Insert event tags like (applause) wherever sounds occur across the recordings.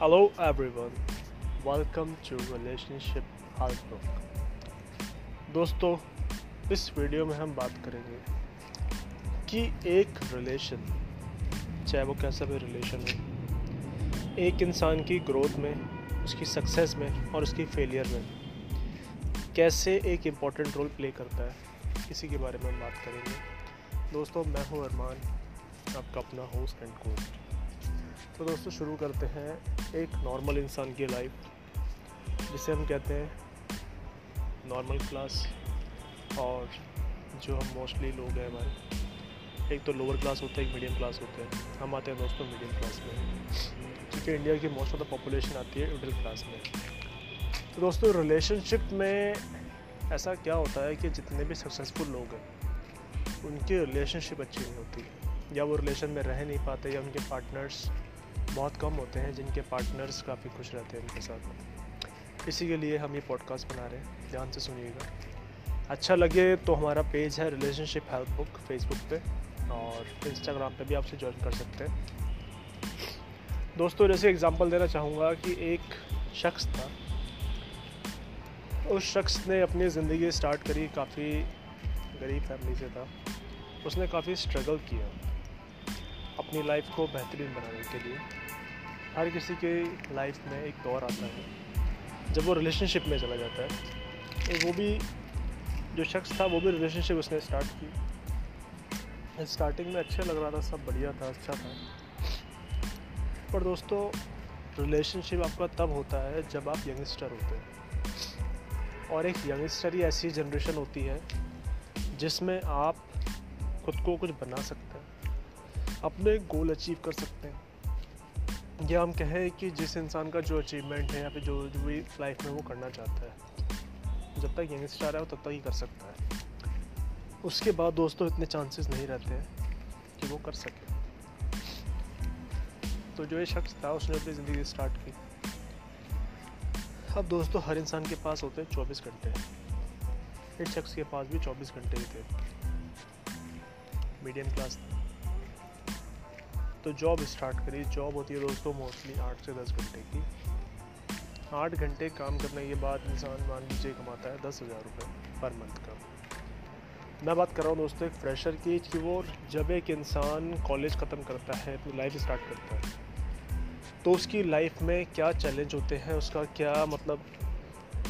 Hello everyone, welcome to Relationship Outlook. दोस्तों इस video में हम बात करेंगे कि एक रिलेशन चाहे वो कैसा भी रिलेशन हो एक इंसान की ग्रोथ में उसकी सक्सेस में और उसकी फेलियर में कैसे एक इंपॉर्टेंट रोल प्ले करता है इसी के बारे में हम बात करेंगे। दोस्तों मैं हूँ अरमान आपका अपना होस्ट एंड कोस्ट तो दोस्तों, शुरू करते हैं एक नॉर्मल इंसान की लाइफ जिसे हम कहते हैं नॉर्मल क्लास और जो हम मोस्टली लोग हैं हमारे। एक तो लोअर क्लास होता है, एक मीडियम क्लास होते हैं। हम आते हैं दोस्तों मीडियम क्लास में, क्योंकि इंडिया की मोस्ट ऑफ़ द पॉपुलेशन आती है मिडिल क्लास में। तो दोस्तों रिलेशनशिप में ऐसा क्या होता है कि जितने भी सक्सेसफुल लोग हैं, उनकी रिलेशनशिप अच्छी नहीं होती, या वो रिलेशन में रह नहीं पाते, या उनके पार्टनर्स बहुत कम होते हैं जिनके पार्टनर्स काफ़ी खुश रहते हैं उनके साथ। इसी के लिए हम ये पॉडकास्ट बना रहे हैं। ध्यान से सुनिएगा। अच्छा लगे तो हमारा पेज है रिलेशनशिप हेल्प बुक फेसबुक पे और इंस्टाग्राम पे भी आपसे ज्वाइन कर सकते हैं। दोस्तों, जैसे एग्जांपल देना चाहूँगा कि एक शख्स था। उस शख्स ने अपनी ज़िंदगी स्टार्ट करी काफ़ी गरीब फैमिली से था। उसने काफ़ी स्ट्रगल किया। अपनी लाइफ को बेहतरीन बनाने के लिए, हर किसी के लाइफ में एक दौर आता है। जब वो रिलेशनशिप में चला जाता है तो वो भी, जो शख्स था, वो भी रिलेशनशिप उसने स्टार्ट की। स्टार्टिंग में अच्छा लग रहा था, सब बढ़िया था अच्छा था। पर दोस्तों रिलेशनशिप आपका तब होता है जब आप यंगस्टर होते हैं। और एक यंगस्टर ही ऐसी जनरेशन होती है, जिसमें आप खुद को कुछ बना सकते हैं। अपने गोल अचीव कर सकते हैं। या हम कहें कि जिस इंसान का जो अचीवमेंट है या फिर जो जो भी लाइफ में वो करना चाहता है जब तक यंगस्टर है, वो तब तक ही कर सकता है। उसके बाद दोस्तों इतने चांसेस नहीं रहते हैं कि वो कर सके। तो जो ये शख्स था, उसने अपनी ज़िंदगी स्टार्ट की। अब दोस्तों हर इंसान के पास होते हैं चौबीस घंटे। इस शख्स के पास भी चौबीस घंटे ही थे। मीडियम क्लास था। तो जॉब स्टार्ट करी जॉब होती है दोस्तों मोस्टली आठ से दस घंटे की। आठ घंटे काम करने के बाद इंसान मान लीजिए कमाता है दस हज़ार रुपये पर मंथ का। मैं बात कर रहा हूँ दोस्तों एक फ्रेशर की कि वो जब एक इंसान कॉलेज ख़त्म करता है, अपनी लाइफ स्टार्ट करता है तो उसकी लाइफ में क्या चैलेंज होते हैं, उसका क्या मतलब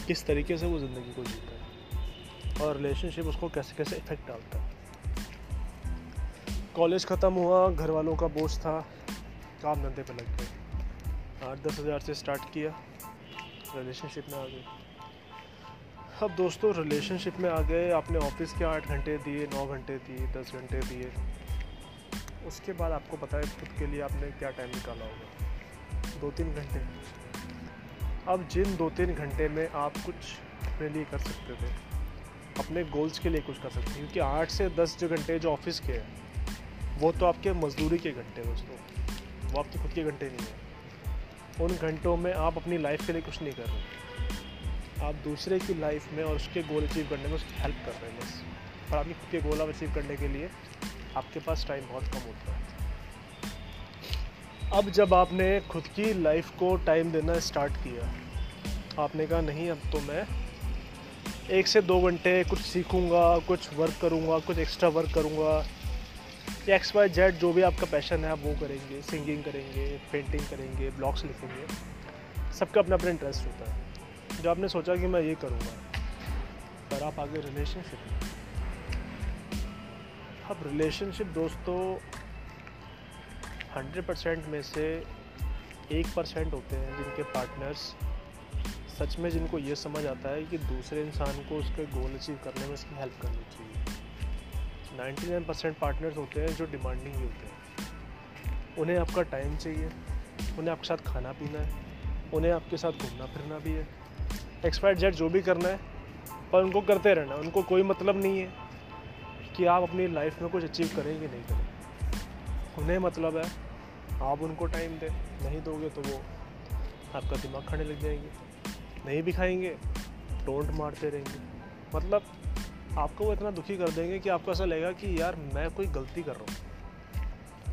किस तरीके से वो ज़िंदगी को जीता है और रिलेशनशिप उसको कैसे कैसे इफ़ेक्ट डालता है। कॉलेज ख़त्म हुआ घर वालों का बोझ था, काम धंधे पे लग गए। आठ दस हज़ार से स्टार्ट किया रिलेशनशिप में आ गए। अब दोस्तों रिलेशनशिप में आ गए, आपने ऑफ़िस के आठ घंटे दिए, नौ घंटे दिए, दस घंटे दिए। उसके बाद आपको पता है खुद के लिए आपने क्या टाइम निकाला होगा। दो तीन घंटे। अब जिन दो तीन घंटे में आप कुछ अपने लिए कर सकते थे, अपने गोल्स के लिए कुछ कर सकते थे क्योंकि आठ से दस जो घंटे जो ऑफ़िस के हैं वो तो आपके मजदूरी के घंटे हैं दोस्तों। वो आपके खुद के घंटे नहीं हैं। उन घंटों में आप अपनी लाइफ के लिए कुछ नहीं कर रहे। आप दूसरे की लाइफ में और उसके गोल अचीव करने में उसकी हेल्प कर रहे हैं बस। और आपके खुद के गोल आप अचीव करने के लिए आपके पास टाइम बहुत कम होता है। अब जब आपने खुद की लाइफ को टाइम देना स्टार्ट किया, आपने कहा, नहीं, अब तो मैं एक से दो घंटे कुछ सीखूँगा, कुछ वर्क करूँगा, कुछ एक्स्ट्रा वर्क करूँगा। एक्स वाई जेड जो भी आपका पैशन है, आप वो करेंगे सिंगिंग करेंगे पेंटिंग करेंगे ब्लॉग्स लिखेंगे, सबका अपना अपना इंटरेस्ट होता है। जो आपने सोचा कि मैं ये करूँगा, पर आप आगे रिलेशनशिप में अब रिलेशनशिप दोस्तों हंड्रेड परसेंट में से एक परसेंट होते हैं जिनके पार्टनर्स सच में जिनको ये समझ आता है कि दूसरे इंसान को उसके गोल अचीव करने में उसकी हेल्प करनी चाहिए। 99 परसेंट पार्टनर्स होते हैं जो डिमांडिंग ही होते हैं। उन्हें आपका टाइम चाहिए, उन्हें आपके साथ खाना पीना है, उन्हें आपके साथ घूमना फिरना भी है। एक्सपायर जेट जो भी करना है, पर उनको करते रहना उनको कोई मतलब नहीं है कि आप अपनी लाइफ में कुछ अचीव करें कि नहीं करें। उन्हें मतलब है, आप उनको टाइम दें, नहीं दोगे तो वो आपका दिमाग खाने लग जाएँगे। नहीं भी खाएँगे टोंट मारते रहेंगे। मतलब आपको वो इतना दुखी कर देंगे कि आपको ऐसा लगेगा कि यार मैं कोई गलती कर रहा हूँ।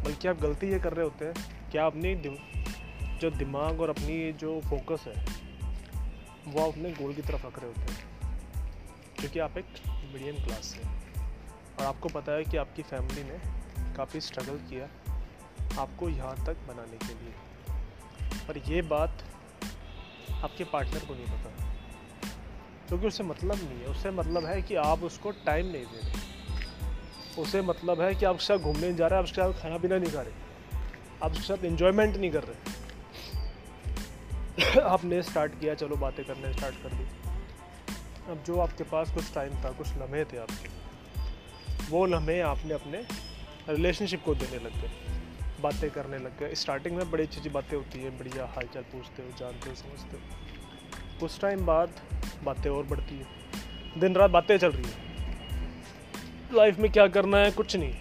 बल्कि आप गलती ये कर रहे होते हैं कि आप अपनी जो दिमाग और अपनी जो फोकस है, वो आप अपने गोल की तरफ़ रख रहे होते हैं। क्योंकि आप एक मीडियम क्लास से और आपको पता है कि आपकी फैमिली ने काफ़ी स्ट्रगल किया आपको यहाँ तक बनाने के लिए। पर ये बात आपके पार्टनर को नहीं पता। क्योंकि उससे मतलब नहीं है। उससे मतलब है कि आप उसको टाइम नहीं दे रहे। उसे मतलब है कि आप उसके साथ घूमने जा रहे हैं आप उसके साथ खाना पीना नहीं खा रहे। आप उसके साथ इंजॉयमेंट नहीं कर रहे। (coughs) आपने स्टार्ट किया, चलो बातें करने स्टार्ट कर दी। अब जो आपके पास कुछ टाइम था, कुछ लम्हे थे आपके, वो लम्हे आपने अपने रिलेशनशिप को देने लग गए। बातें करने लग गए। स्टार्टिंग में बड़ी अच्छी अच्छी बातें होती हैं, बढ़िया हाल चाल पूछते हो, जानते हो, समझते हो। कुछ टाइम बाद बातें और बढ़ती है। दिन रात बातें चल रही है। लाइफ में क्या करना है, कुछ नहीं।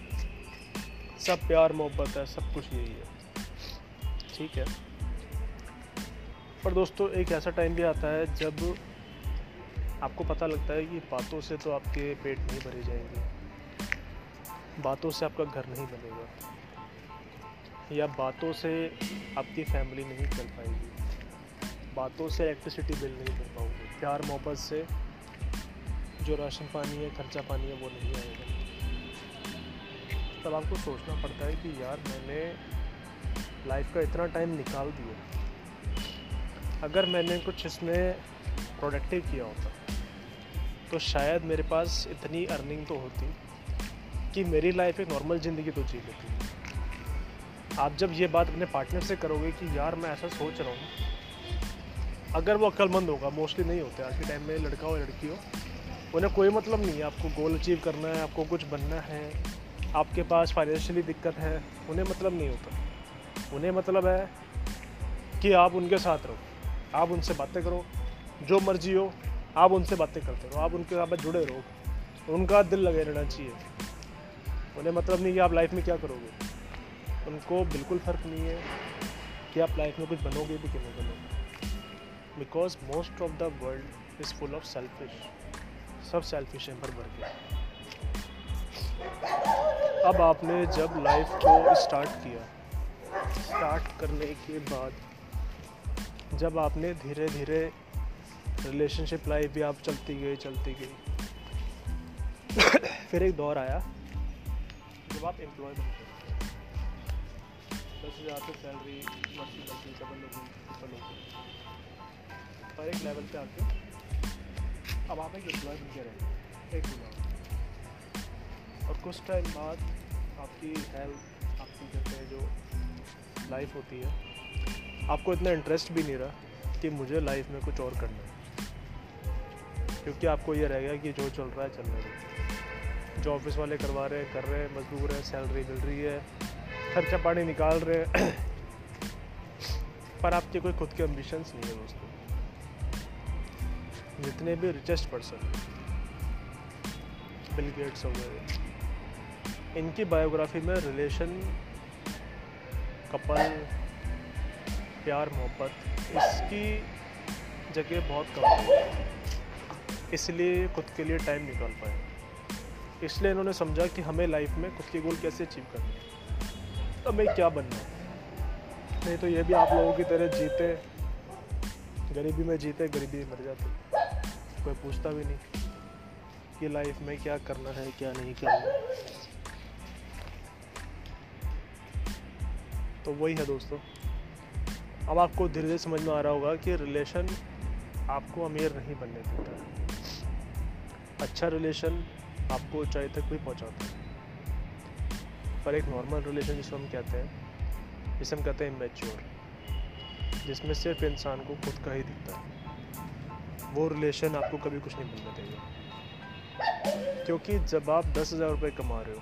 सब प्यार, मोहब्बत है, सब कुछ यही है। ठीक है। पर दोस्तों, एक ऐसा टाइम भी आता है जब आपको पता लगता है कि बातों से तो आपके पेट नहीं भरे जाएँगे। बातों से आपका घर नहीं बनेगा। या बातों से आपकी फैमिली नहीं चल पाएगी। बातों से इलेक्ट्रिसिटी बिल नहीं कर पाओगे। प्यार मोहब्बत से जो राशन पानी है, खर्चा पानी है, वो नहीं आएगा। तब आपको सोचना पड़ता है कि यार मैंने लाइफ का इतना टाइम निकाल दिया। अगर मैंने कुछ इसमें प्रोडक्टिव किया होता तो शायद मेरे पास इतनी अर्निंग तो होती कि मेरी लाइफ एक नॉर्मल ज़िंदगी तो जी लेती। आप जब ये बात अपने पार्टनर से करोगे कि यार मैं ऐसा सोच रहा हूँ अगर वो अक्लमंद होगा मोस्टली नहीं होते, आज के टाइम में लड़का हो, लड़की हो, उन्हें कोई मतलब नहीं है, आपको गोल अचीव करना है, आपको कुछ बनना है, आपके पास फाइनेंशियली दिक्कत है, उन्हें मतलब नहीं होता। उन्हें मतलब है कि आप उनके साथ रहो, आप उनसे बातें करो, जो मर्ज़ी हो, आप उनसे बातें करते रहो, आप उनके साथ जुड़े रहो, उनका दिल लगे रहना चाहिए। उन्हें मतलब नहीं कि आप लाइफ में क्या करोगे। उनको बिल्कुल फ़र्क नहीं है कि आप लाइफ में कुछ बनोगे भी कि नहीं बनोगे। Because most of the world is full of selfish सब सेल्फिश हैं भर भर के अब आपने जब लाइफ को स्टार्ट किया स्टार्ट करने के बाद, जब आपने धीरे धीरे रिलेशनशिप लाइफ भी आप चलती गई चलती गई, (coughs) फिर एक दौर आया, जब आप एम्प्लॉय बन गए। दस हज़ार से सैलरी बढ़ती बढ़ती डबल होगी ट्रिपल होगी पर एक लेवल पे आके अब आप एक एम्प्लॉय बन के रहेंगे एक गुना और कुछ टाइम बाद आपकी हेल्थ आपकी हैं जो लाइफ होती है, आपको इतना इंटरेस्ट भी नहीं रहा कि मुझे लाइफ में कुछ और करना है। क्योंकि आपको ये रहेगा कि जो चल रहा है, चल रहा है। जो ऑफ़िस वाले करवा रहे हैं, कर रहे हैं, मजदूर है सैलरी मिल रही है, खर्चा पानी निकाल रहे हैं। (clears throat) पर आपके कोई खुद के एम्बिशंस नहीं है दोस्तों। जितने भी रिचेस्ट पर्सन बिल गेट्स हो गए। इनकी बायोग्राफी में रिलेशन कपल, प्यार, मोहब्बत, इसकी जगह बहुत कम है। इसलिए खुद के लिए टाइम निकाल पाए। इसलिए इन्होंने समझा कि हमें लाइफ में खुद की गोल कैसे अचीव करनी है। हमें क्या बनना है? नहीं तो ये भी आप लोगों की तरह जीते, गरीबी में जीते, गरीबी में मर जाते। कोई पूछता भी नहीं कि लाइफ में क्या करना है, क्या नहीं करना तो वही है दोस्तों। अब आपको धीरे धीरे समझ में आ रहा होगा कि रिलेशन आपको अमीर नहीं बनने देता। अच्छा रिलेशन आपको ऊंचाई तक भी पहुंचाता है। पर एक नॉर्मल रिलेशन जिसको हम कहते हैं, जिसे हम कहते हैं इमेच्योर जिसमें सिर्फ़ इंसान को खुद का ही दिखता है। वो रिलेशन आपको कभी कुछ नहीं बनने चाहिए क्योंकि जब आप दस हज़ार रुपये कमा रहे हो,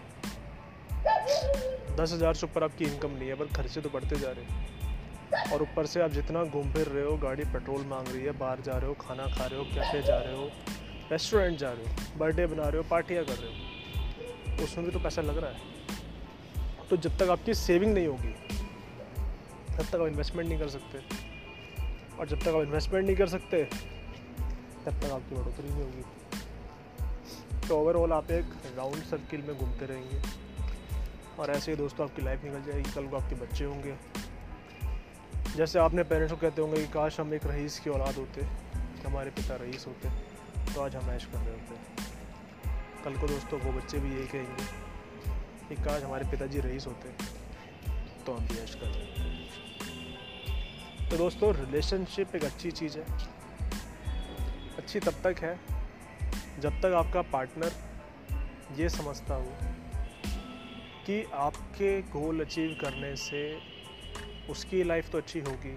दस हज़ार से ऊपर आपकी इनकम नहीं है, पर खर्चे तो बढ़ते जा रहे हैं। और ऊपर से आप जितना घूम फिर रहे हो, गाड़ी पेट्रोल मांग रही है, बाहर जा रहे हो, खाना खा रहे हो कैफ़े जा रहे हो रेस्टोरेंट जा रहे हो बर्थडे बना रहे हो पार्टियाँ कर रहे हो, उसमें भी तो पैसा लग रहा है। तो जब तक आपकी सेविंग नहीं होगी, तब तक आप इन्वेस्टमेंट नहीं कर सकते। और जब तक आप इन्वेस्टमेंट नहीं कर सकते तब तक आपकी बढ़ोतरी नहीं होगी। तो ओवरऑल आप एक राउंड सर्किल में घूमते रहेंगे। और ऐसे ही दोस्तों आपकी लाइफ निकल जाएगी। कल को आपके बच्चे होंगे। जैसे आपने पेरेंट्स को कहते होंगे कि, काश हम एक रईस की औलाद होते हमारे पिता रईस होते तो आज हम ऐश कर रहे होते। कल को दोस्तों वो बच्चे भी यही कहेंगे कि, काश हमारे पिताजी रईस होते तो हम भी ऐश कर रहे होते। तो दोस्तों रिलेशनशिप एक अच्छी चीज़ है। अच्छी तब तक है जब तक आपका पार्टनर ये समझता हो कि आपके गोल अचीव करने से उसकी लाइफ तो अच्छी होगी,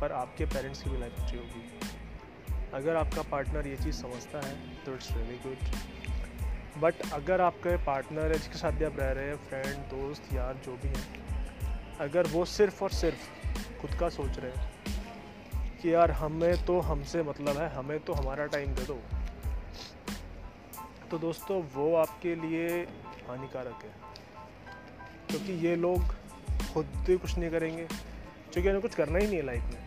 पर आपके पेरेंट्स की भी लाइफ अच्छी होगी। अगर आपका पार्टनर ये चीज़ समझता है तो इट्स वेरी गुड बट अगर आपके पार्टनर है जिसके साथ भी आप रह रहे हैं फ्रेंड दोस्त, यार, जो भी हैं, अगर वो सिर्फ़ और सिर्फ़ खुद का सोच रहे हैं कि यार हमें तो हमसे मतलब है, हमें तो हमारा टाइम दे दो। तो दोस्तों, वो आपके लिए हानिकारक है, क्योंकि ये लोग खुद भी कुछ नहीं करेंगे, क्योंकि इन्हें कुछ करना ही नहीं है लाइफ में।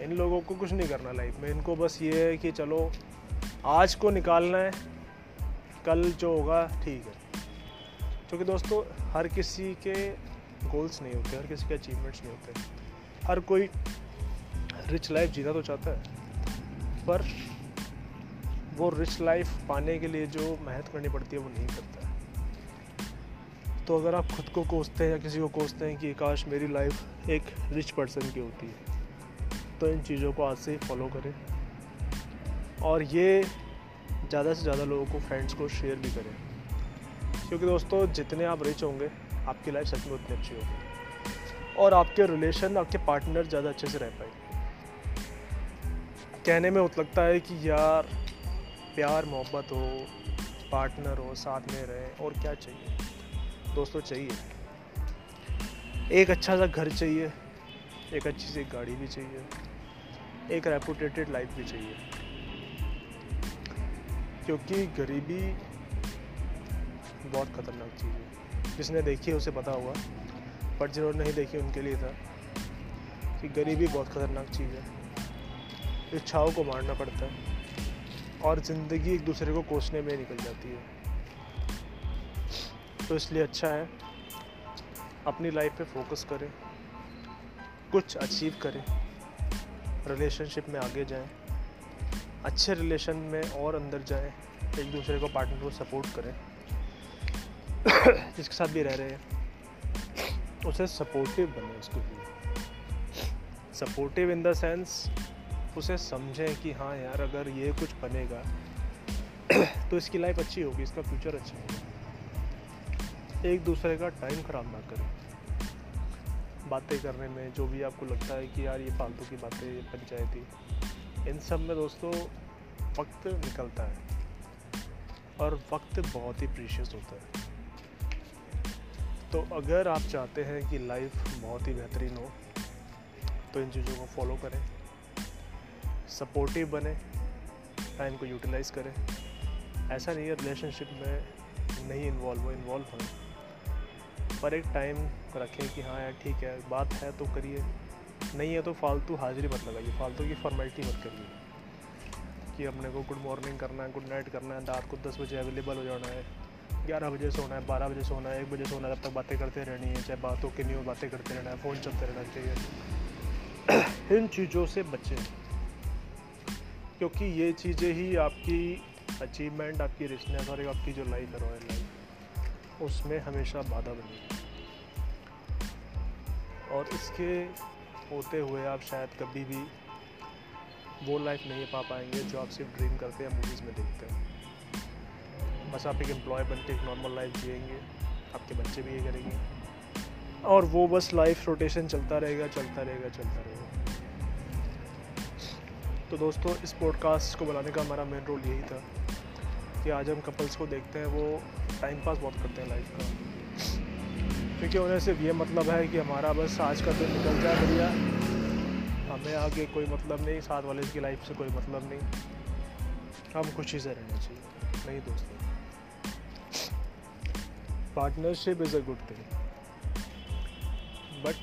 इन लोगों को कुछ नहीं करना लाइफ में। इनको बस ये है कि चलो, आज को निकालना है, कल जो होगा ठीक है। क्योंकि दोस्तों, हर किसी के गोल्स नहीं होते, हर किसी के अचीवमेंट्स नहीं होते। हर कोई रिच लाइफ जीना तो चाहता है, पर वो रिच लाइफ पाने के लिए जो मेहनत करनी पड़ती है, वो नहीं करता है। तो अगर आप खुद को कोसते हैं या किसी को कोसते हैं कि काश मेरी लाइफ एक रिच पर्सन की होती है तो इन चीज़ों को आज से ही फॉलो करें। और ये ज़्यादा से ज़्यादा लोगों को फ्रेंड्स को शेयर भी करें। क्योंकि दोस्तों, जितने आप रिच होंगे, आपकी लाइफ सच में उतनी अच्छी होगी। और आपके रिलेशन आपके पार्टनर ज़्यादा अच्छे से रह पाएँगे। कहने में लगता है कि यार, प्यार, मोहब्बत हो, पार्टनर हो, साथ में रहे, और क्या चाहिए? दोस्तों, चाहिए। एक अच्छा सा घर चाहिए, एक अच्छी सी गाड़ी भी चाहिए, एक रेपुटेटेड लाइफ भी चाहिए। क्योंकि गरीबी बहुत ख़तरनाक चीज़ है। जिसने देखी है, उसे पता हुआ पर जिन्होंने नहीं देखी, उनके लिए था। कि गरीबी बहुत ख़तरनाक चीज़ है। इच्छाओं को मारना पड़ता है और ज़िंदगी एक दूसरे को कोसने में निकल जाती है। तो इसलिए अच्छा है, अपनी लाइफ पे फोकस करें, कुछ अचीव करें रिलेशनशिप में आगे जाएँ, अच्छे रिलेशन में और अंदर जाएँ, एक दूसरे को पार्टनर को सपोर्ट करें, जिसके साथ भी रह रहे हैं, उसे सपोर्टिव बने उसके लिए। सपोर्टिव इन द सेंस उसे समझें कि हाँ यार, अगर ये कुछ बनेगा तो इसकी लाइफ अच्छी होगी, इसका फ्यूचर अच्छा होगा। एक दूसरे का टाइम ख़राब ना करें। बातें करने में जो भी आपको लगता है कि यार ये फालतू की बातें, ये पंचायती, इन सब में दोस्तों, वक्त निकलता है। और वक्त बहुत ही प्रीशियस होता है। तो अगर आप चाहते हैं कि लाइफ बहुत ही बेहतरीन हो तो इन चीज़ों को फॉलो करें। सपोर्टिव बने टाइम को यूटिलाइज करें। ऐसा नहीं है रिलेशनशिप में नहीं इन्वॉल्व हो इन्वॉल्व हों पर एक टाइम रखें कि हाँ यार, ठीक है, बात है तो करिए। नहीं है तो फालतू हाजिरी मत लगाइए, फालतू की फॉर्मेलिटी मत करिए। कि अपने को गुड मॉर्निंग करना है गुड नाइट करना है, रात को दस बजे अवेलेबल हो जाना है, ग्यारह बजे सोना है, बारह बजे सोना है, एक बजे सोना है, तब तक बातें करते रहनी है, चाहे बातों की नहीं हो, बातें करते रहना है फ़ोन चलते रहना चाहिए। (clears throat) इन चीज़ों से बचें। क्योंकि ये चीज़ें ही आपकी अचीवमेंट आपकी रिचनेस और आपकी जो लाइफ है रॉयल लाइफ उसमें हमेशा बाधा बनेगी और इसके होते हुए आप शायद कभी भी वो लाइफ नहीं पा पाएँगे जो आप सिर्फ़ ड्रीम करते हैं मूवीज़ में देखते हैं। बस आप एक एम्प्लॉय बन एक नॉर्मल लाइफ जिएँगे, आपके बच्चे भी ये करेंगे। और वो बस लाइफ रोटेशन चलता रहेगा चलता रहेगा चलता रहेगा। तो दोस्तों, इस पॉडकास्ट को बनाने का हमारा मेन रोल यही था कि आज हम कपल्स को देखते हैं, वो टाइम पास बहुत करते हैं लाइफ का। क्योंकि उन्हें सिर्फ़ ये मतलब है कि हमारा बस आज का दिन निकल जाए बढ़िया। हमें आगे कोई मतलब नहीं, साथ वाले की लाइफ से कोई मतलब नहीं। हम खुशी से रहना चाहिए। नहीं दोस्तों। Partnership is a good thing but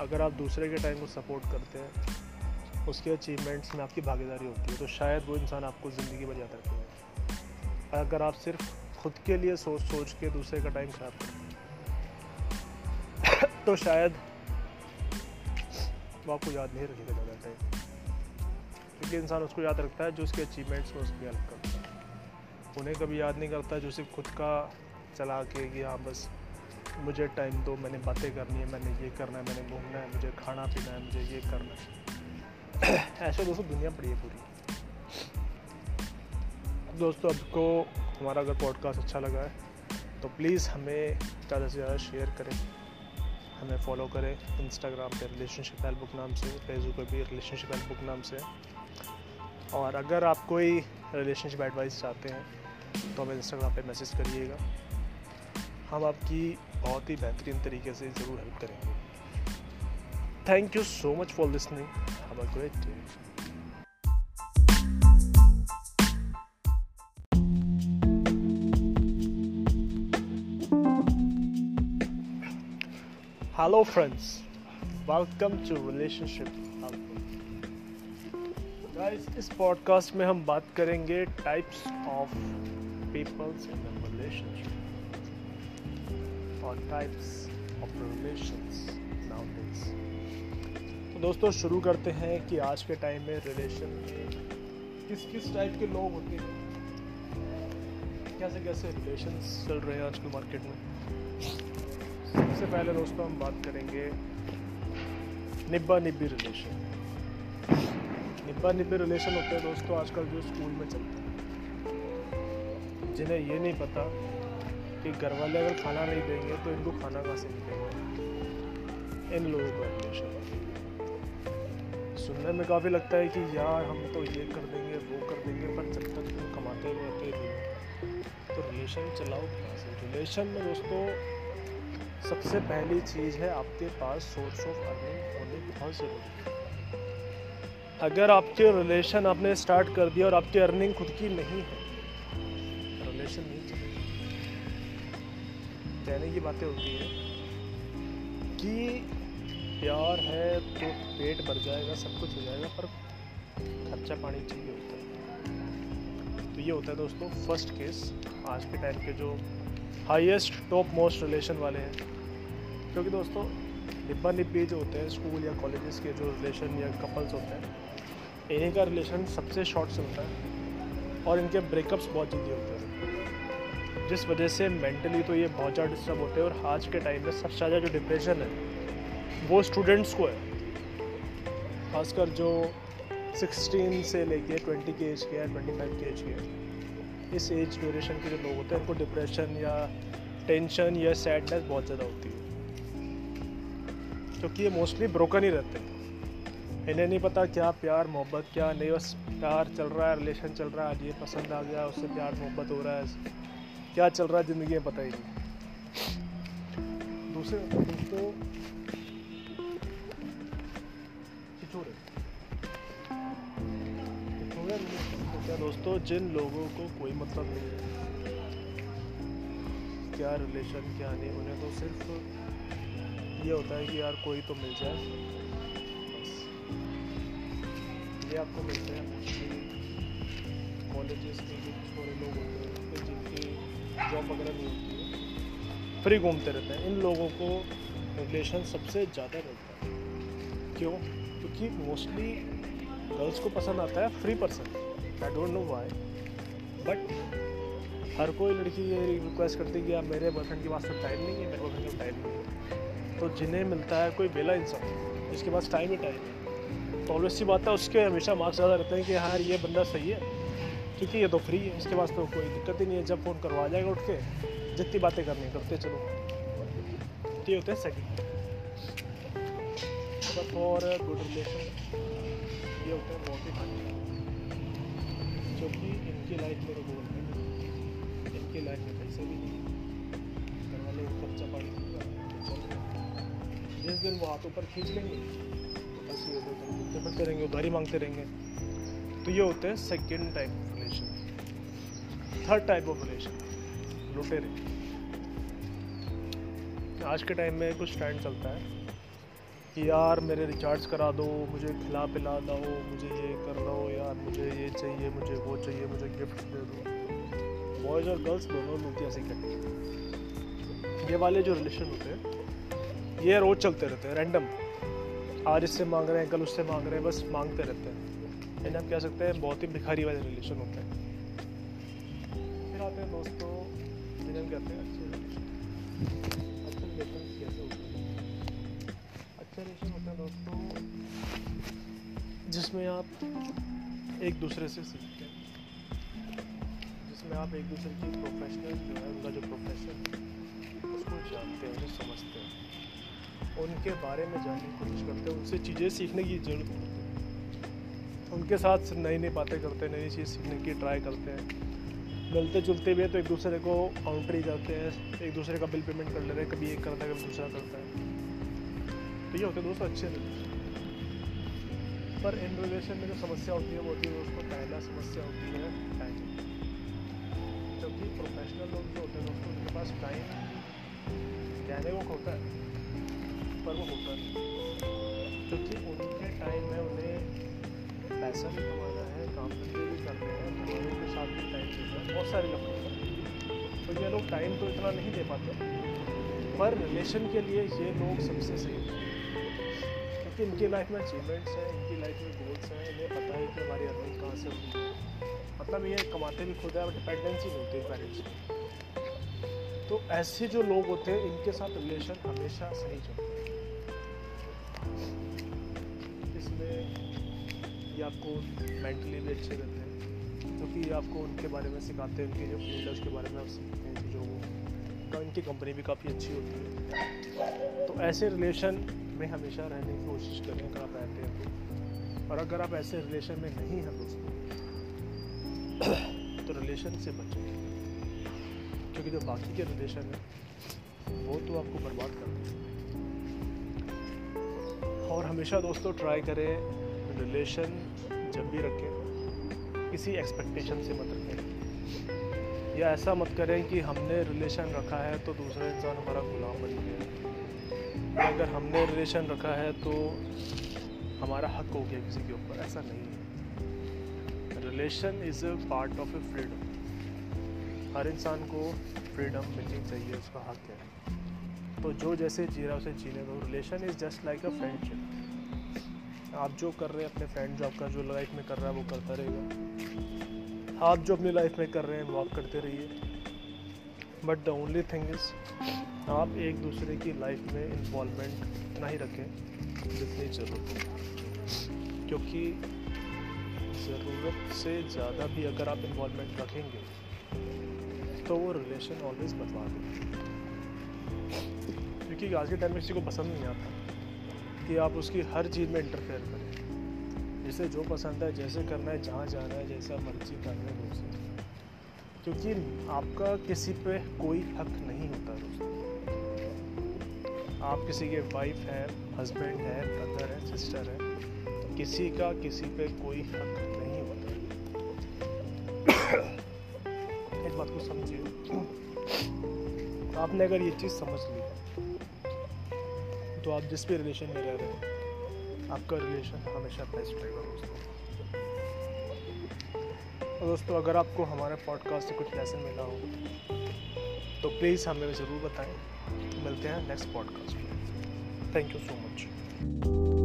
अगर आप दूसरे के टाइम को सपोर्ट करते हैं उसके अचीवमेंट्स में आपकी भागीदारी होती है तो शायद वो इंसान आपको ज़िंदगी भर याद रखेगा अगर आप सिर्फ़ खुद के लिए सोच सोच के दूसरे का टाइम खराब करते तो शायद वो आपको याद नहीं रखेगा ज़्यादा टाइम क्योंकि इंसान उसको याद रखता है जो उसके अचीवमेंट्स में उसकी हेल्प करता है। उन्हें कभी याद नहीं करता जो सिर्फ़ खुद का चला के कि हाँ बस मुझे टाइम दो, मैंने बातें करनी है, मैंने ये करना है, मैंने घूमना है, मुझे खाना पीना है, मुझे ये करना है। (coughs) ऐसे दोस्तों दुनिया पड़ी है पूरी। दोस्तों आपको हमारा अगर पॉडकास्ट अच्छा लगा है तो प्लीज़ हमें ज़्यादा से ज़्यादा शेयर करें। हमें फॉलो करें इंस्टाग्राम पे रिलेशनशिप हेल्प बुक नाम से फेसबुक पे भी रिलेशनशिप हेल्प बुक नाम से। और अगर आप कोई रिलेशनशिप एडवाइस चाहते हैं तो हमें इंस्टाग्राम पे मैसेज करिएगा। हम आपकी बहुत ही बेहतरीन तरीके से ज़रूर हेल्प करेंगे। Thank you so much for listening have a great day hello friends welcome to relationship guys इस पॉडकास्ट में हम बात करेंगे types of peoples in relationship और टाइप्स ऑफ़ रिलेशंस तो दोस्तों, शुरू करते हैं कि आज के टाइम में रिलेशन किस किस टाइप के लोग होते हैं? कैसे कैसे रिलेशन चल रहे हैं आजकल मार्केट में? सबसे पहले दोस्तों, हम बात करेंगे निब्बा निब्बी रिलेशन निब्बा निब्बी रिलेशन होते हैं दोस्तों, आजकल जो स्कूल में चलते हैं। जिन्हें ये नहीं पता कि घर वाले अगर खाना नहीं देंगे तो इनको खाना कहाँ से मिलेगा? इन लोगों का रिलेशन सुनने में काफ़ी लगता है कि यार हम तो ये कर देंगे, वो कर देंगे, पर जब तक तुम कमाते रहते नहीं तो रिलेशन चलाओ कहाँ से? रिलेशन में दोस्तों, सबसे पहली चीज़ है आपके पास सोर्स ऑफ़ अर्निंग होनी बहुत ज़रूरी है। अगर आपके रिलेशन आपने स्टार्ट कर दिया और आपकी अर्निंग खुद की नहीं है रिलेशन नहीं कहने की बातें होती है कि प्यार है तो पेट भर जाएगा, सब कुछ हो जाएगा, पर खर्चा पानी चाहिए होता है। तो ये होता है दोस्तों फ़र्स्ट केस आज के टाइम के जो हाईएस्ट टॉप मोस्ट रिलेशन वाले हैं। क्योंकि दोस्तों, निब्बा निब्बी जो होते हैं स्कूल या कॉलेजेस के जो रिलेशन या कपल्स होते हैं, इन्हीं का रिलेशन सबसे शॉर्ट चलता है और इनके ब्रेकअप्स बहुत जल्दी होते हैं। जिस वजह से मेंटली तो ये बहुत ज़्यादा डिस्टर्ब होते हैं और आज के टाइम में सबसे ज़्यादा जो डिप्रेशन है वो स्टूडेंट्स को है। खासकर जो 16 से लेके 20 के एज के या 25 के एज के इस एज ड्यूरेशन के जो लोग होते हैं उनको डिप्रेशन या टेंशन या सैडनेस बहुत ज़्यादा होती है। क्योंकि ये मोस्टली ब्रोकन ही रहते हैं। इन्हें नहीं पता क्या प्यार, मोहब्बत, क्या नहीं, बस प्यार चल रहा है रिलेशन चल रहा है, आज ये पसंद आ गया, उससे प्यार, मोहब्बत हो रहा है, क्या चल रहा है, ज़िंदगी में पता ही नहीं। दूसरे दोस्तों तो क्या दोस्तों, जिन लोगों को कोई मतलब नहीं है, क्या रिलेशन क्या नहीं, उन्हें तो सिर्फ़ ये होता है कि यार कोई तो मिल जाए। बस। ये आपको मिलते हैं कॉलेजेस के जो छोरे लोग होते हैं जिनकी जॉब वगैरह नहीं होती है फ्री घूमते रहते हैं। इन लोगों को रिलेशन सबसे ज़्यादा रहता है। क्यों? क्योंकि मोस्टली गर्ल्स को पसंद आता है free person I don't know why but हर कोई लड़की ये रिक्वेस्ट करती है कि यार मेरे बॉयफ्रेंड के पास तो टाइम नहीं है, मेरे बॉयफ्रेंड का टाइम नहीं है। तो जिन्हें मिलता है कोई बेला इंसान, जिसके पास टाइम ही टाइम है तो ऑलवेज सी बात है, उसके हमेशा मार्क्स ज़्यादा रहते हैं कि हाँ ये बंदा सही है। क्योंकि ये तो फ्री है, इसके पास तो कोई दिक्कत ही नहीं है। जब फ़ोन करवा जाएगा उठ के, जितनी बातें करनी करते चलो। ये होते हैं सेकंड फॉर गुड रिलेशन, ये होते हैं बहुत ही जो कि इनकी लाइफ में गोल है। इनकी लाइफ में पैसे भी नहीं घर वाले खर्चा पानी जिस दिन वो हाथों पर खींच लेंगे तो बस फिरते रहेंगे उधारी मांगते रहेंगे। तो ये होते हैं second type of relation third type of relation लुटेरे। आज के टाइम में कुछ ट्रेंड चलता है। कि यार मेरे रिचार्ज करा दो, मुझे खिला पिला दो, मुझे ये कर दो यार, मुझे ये चाहिए, मुझे वो चाहिए, मुझे गिफ्ट दे दो। बॉयज़ और गर्ल्स दोनों मिलती ऐसे करते ये वाले जो रिलेशन होते हैं, ये रोज़ चलते रहते हैं रैंडम आज इससे मांग रहे हैं, कल उससे मांग रहे हैं, बस मांगते रहते हैं। यानी आप कह सकते हैं, बहुत ही भिखारी वाले रिलेशन होते हैं। फिर आते हैं दोस्तों, जिन्हें हम कहते हैं अच्छे अच्छे रिलेशन कैसे होते हैं। रिलेशन होते हैं दोस्तों, जिसमें आप एक दूसरे से सीखते हैं। जिसमें आप एक दूसरे की प्रोफेशनल जो है, उनका जो प्रोफेशन उसको जानते हैं, उन्हें समझते हैं। उनके बारे में जानने की कोशिश करते हैं, उनसे चीज़ें सीखने की ज़रूरत है। उनके साथ नई नई बातें करते हैं नई चीज़ सीखने की ट्राई करते हैं। मिलते जुलते भी है तो एक दूसरे को काउंट्री करते हैं, एक दूसरे का बिल पेमेंट कर ले रहे हैं, कभी एक करता है, कभी दूसरा करता है। तो ये होते हैं दोस्तों अच्छे रिलेशन पर इन रिलेशन में जो समस्या होती है, वो होती है दोस्तों पहला समस्या होती है टाइम जबकि प्रोफेशनल लोग जो होते हैं, दोस्तों, उनके पास टाइम कहने को होता है, पर वो होता नहीं। क्योंकि उनके टाइम में उन्हें पैसा भी कमाना है, काम धंधे भी करने हैं घरवालों के साथ भी टाइम देना है, बहुत सारे लोग तो ये लोग टाइम तो इतना नहीं दे पाते, पर रिलेशन के लिए ये लोग सबसे सही क्योंकि इनकी लाइफ में अचीवमेंट्स हैं, इनकी लाइफ में गोल्स हैं, इन्हें पता है कि हमारी अर्निंग कहाँ से होती है। मतलब ये कमाते भी खुद है डिपेंडेंसी होती पेरेंट्स तो ऐसे जो लोग होते हैं, इनके साथ रिलेशन हमेशा सही चलता है। ये आपको मेंटली भी अच्छे रहते हैं, क्योंकि ये आपको उनके बारे में सिखाते हैं, उनके जो फ़ील्ड है उसके बारे में आप सीखते हैं, जो वो इनकी कंपनी भी काफ़ी अच्छी होती है। तो ऐसे रिलेशन में हमेशा रहने की कोशिश करें अगर आप रहते हैं तो। और अगर आप ऐसे रिलेशन में नहीं हैं दोस्तों तो रिलेशन से बचें क्योंकि जो बाकी के रिलेशन हैं, वो तो आपको बर्बाद कर और हमेशा दोस्तों ट्राई करें रिलेशन जब भी रखें, किसी एक्सपेक्टेशन से मत रखें। या ऐसा मत करें कि हमने रिलेशन रखा है तो दूसरा इंसान हमारा गुलाम बन गया। अगर हमने रिलेशन रखा है तो हमारा हक हो गया किसी के ऊपर, ऐसा नहीं है। Relation is a part of a freedom हर इंसान को फ्रीडम मिलनी चाहिए, उसका हक है। तो जो जैसे जी रहा उसे जीने दो। Relation is just like a friendship आप जो कर रहे हैं, अपने फ्रेंड जो आपका जो लाइफ में कर रहा है, वो करता रहेगा। आप जो अपनी लाइफ में कर रहे हैं, वो आप करते रहिए। But the only thing is आप एक दूसरे की लाइफ में इन्वॉलमेंट नहीं रखें, जितनी ज़रूरत है। क्योंकि ज़रूरत से ज़्यादा भी अगर आप इन्वॉलमेंट रखेंगे तो वो रिलेशन ऑलवेज बदला देगा क्योंकि आज के टाइम में किसी को पसंद नहीं आता कि आप उसकी हर चीज़ में इंटरफेयर करें। जिसे जो पसंद है, जैसे करना है, जहाँ जाना है, जैसा मर्ज़ी करना है दोस्तों क्योंकि आपका किसी पे कोई हक नहीं होता दोस्तों। आप किसी के वाइफ है हस्बैंड है ब्रदर है सिस्टर है किसी का किसी पे कोई हक नहीं होता। एक बात को समझिए। आपने अगर ये चीज़ समझ ली तो आप जिस भी रिलेशन में रह रहे हैं, आपका रिलेशन हमेशा बेस्ट रहेगा दोस्तों। दोस्तों, अगर आपको हमारे पॉडकास्ट से कुछ लेसन मिला हो तो प्लीज़ हमें ज़रूर बताएँ। मिलते हैं नेक्स्ट पॉडकास्ट में थैंक यू सो मच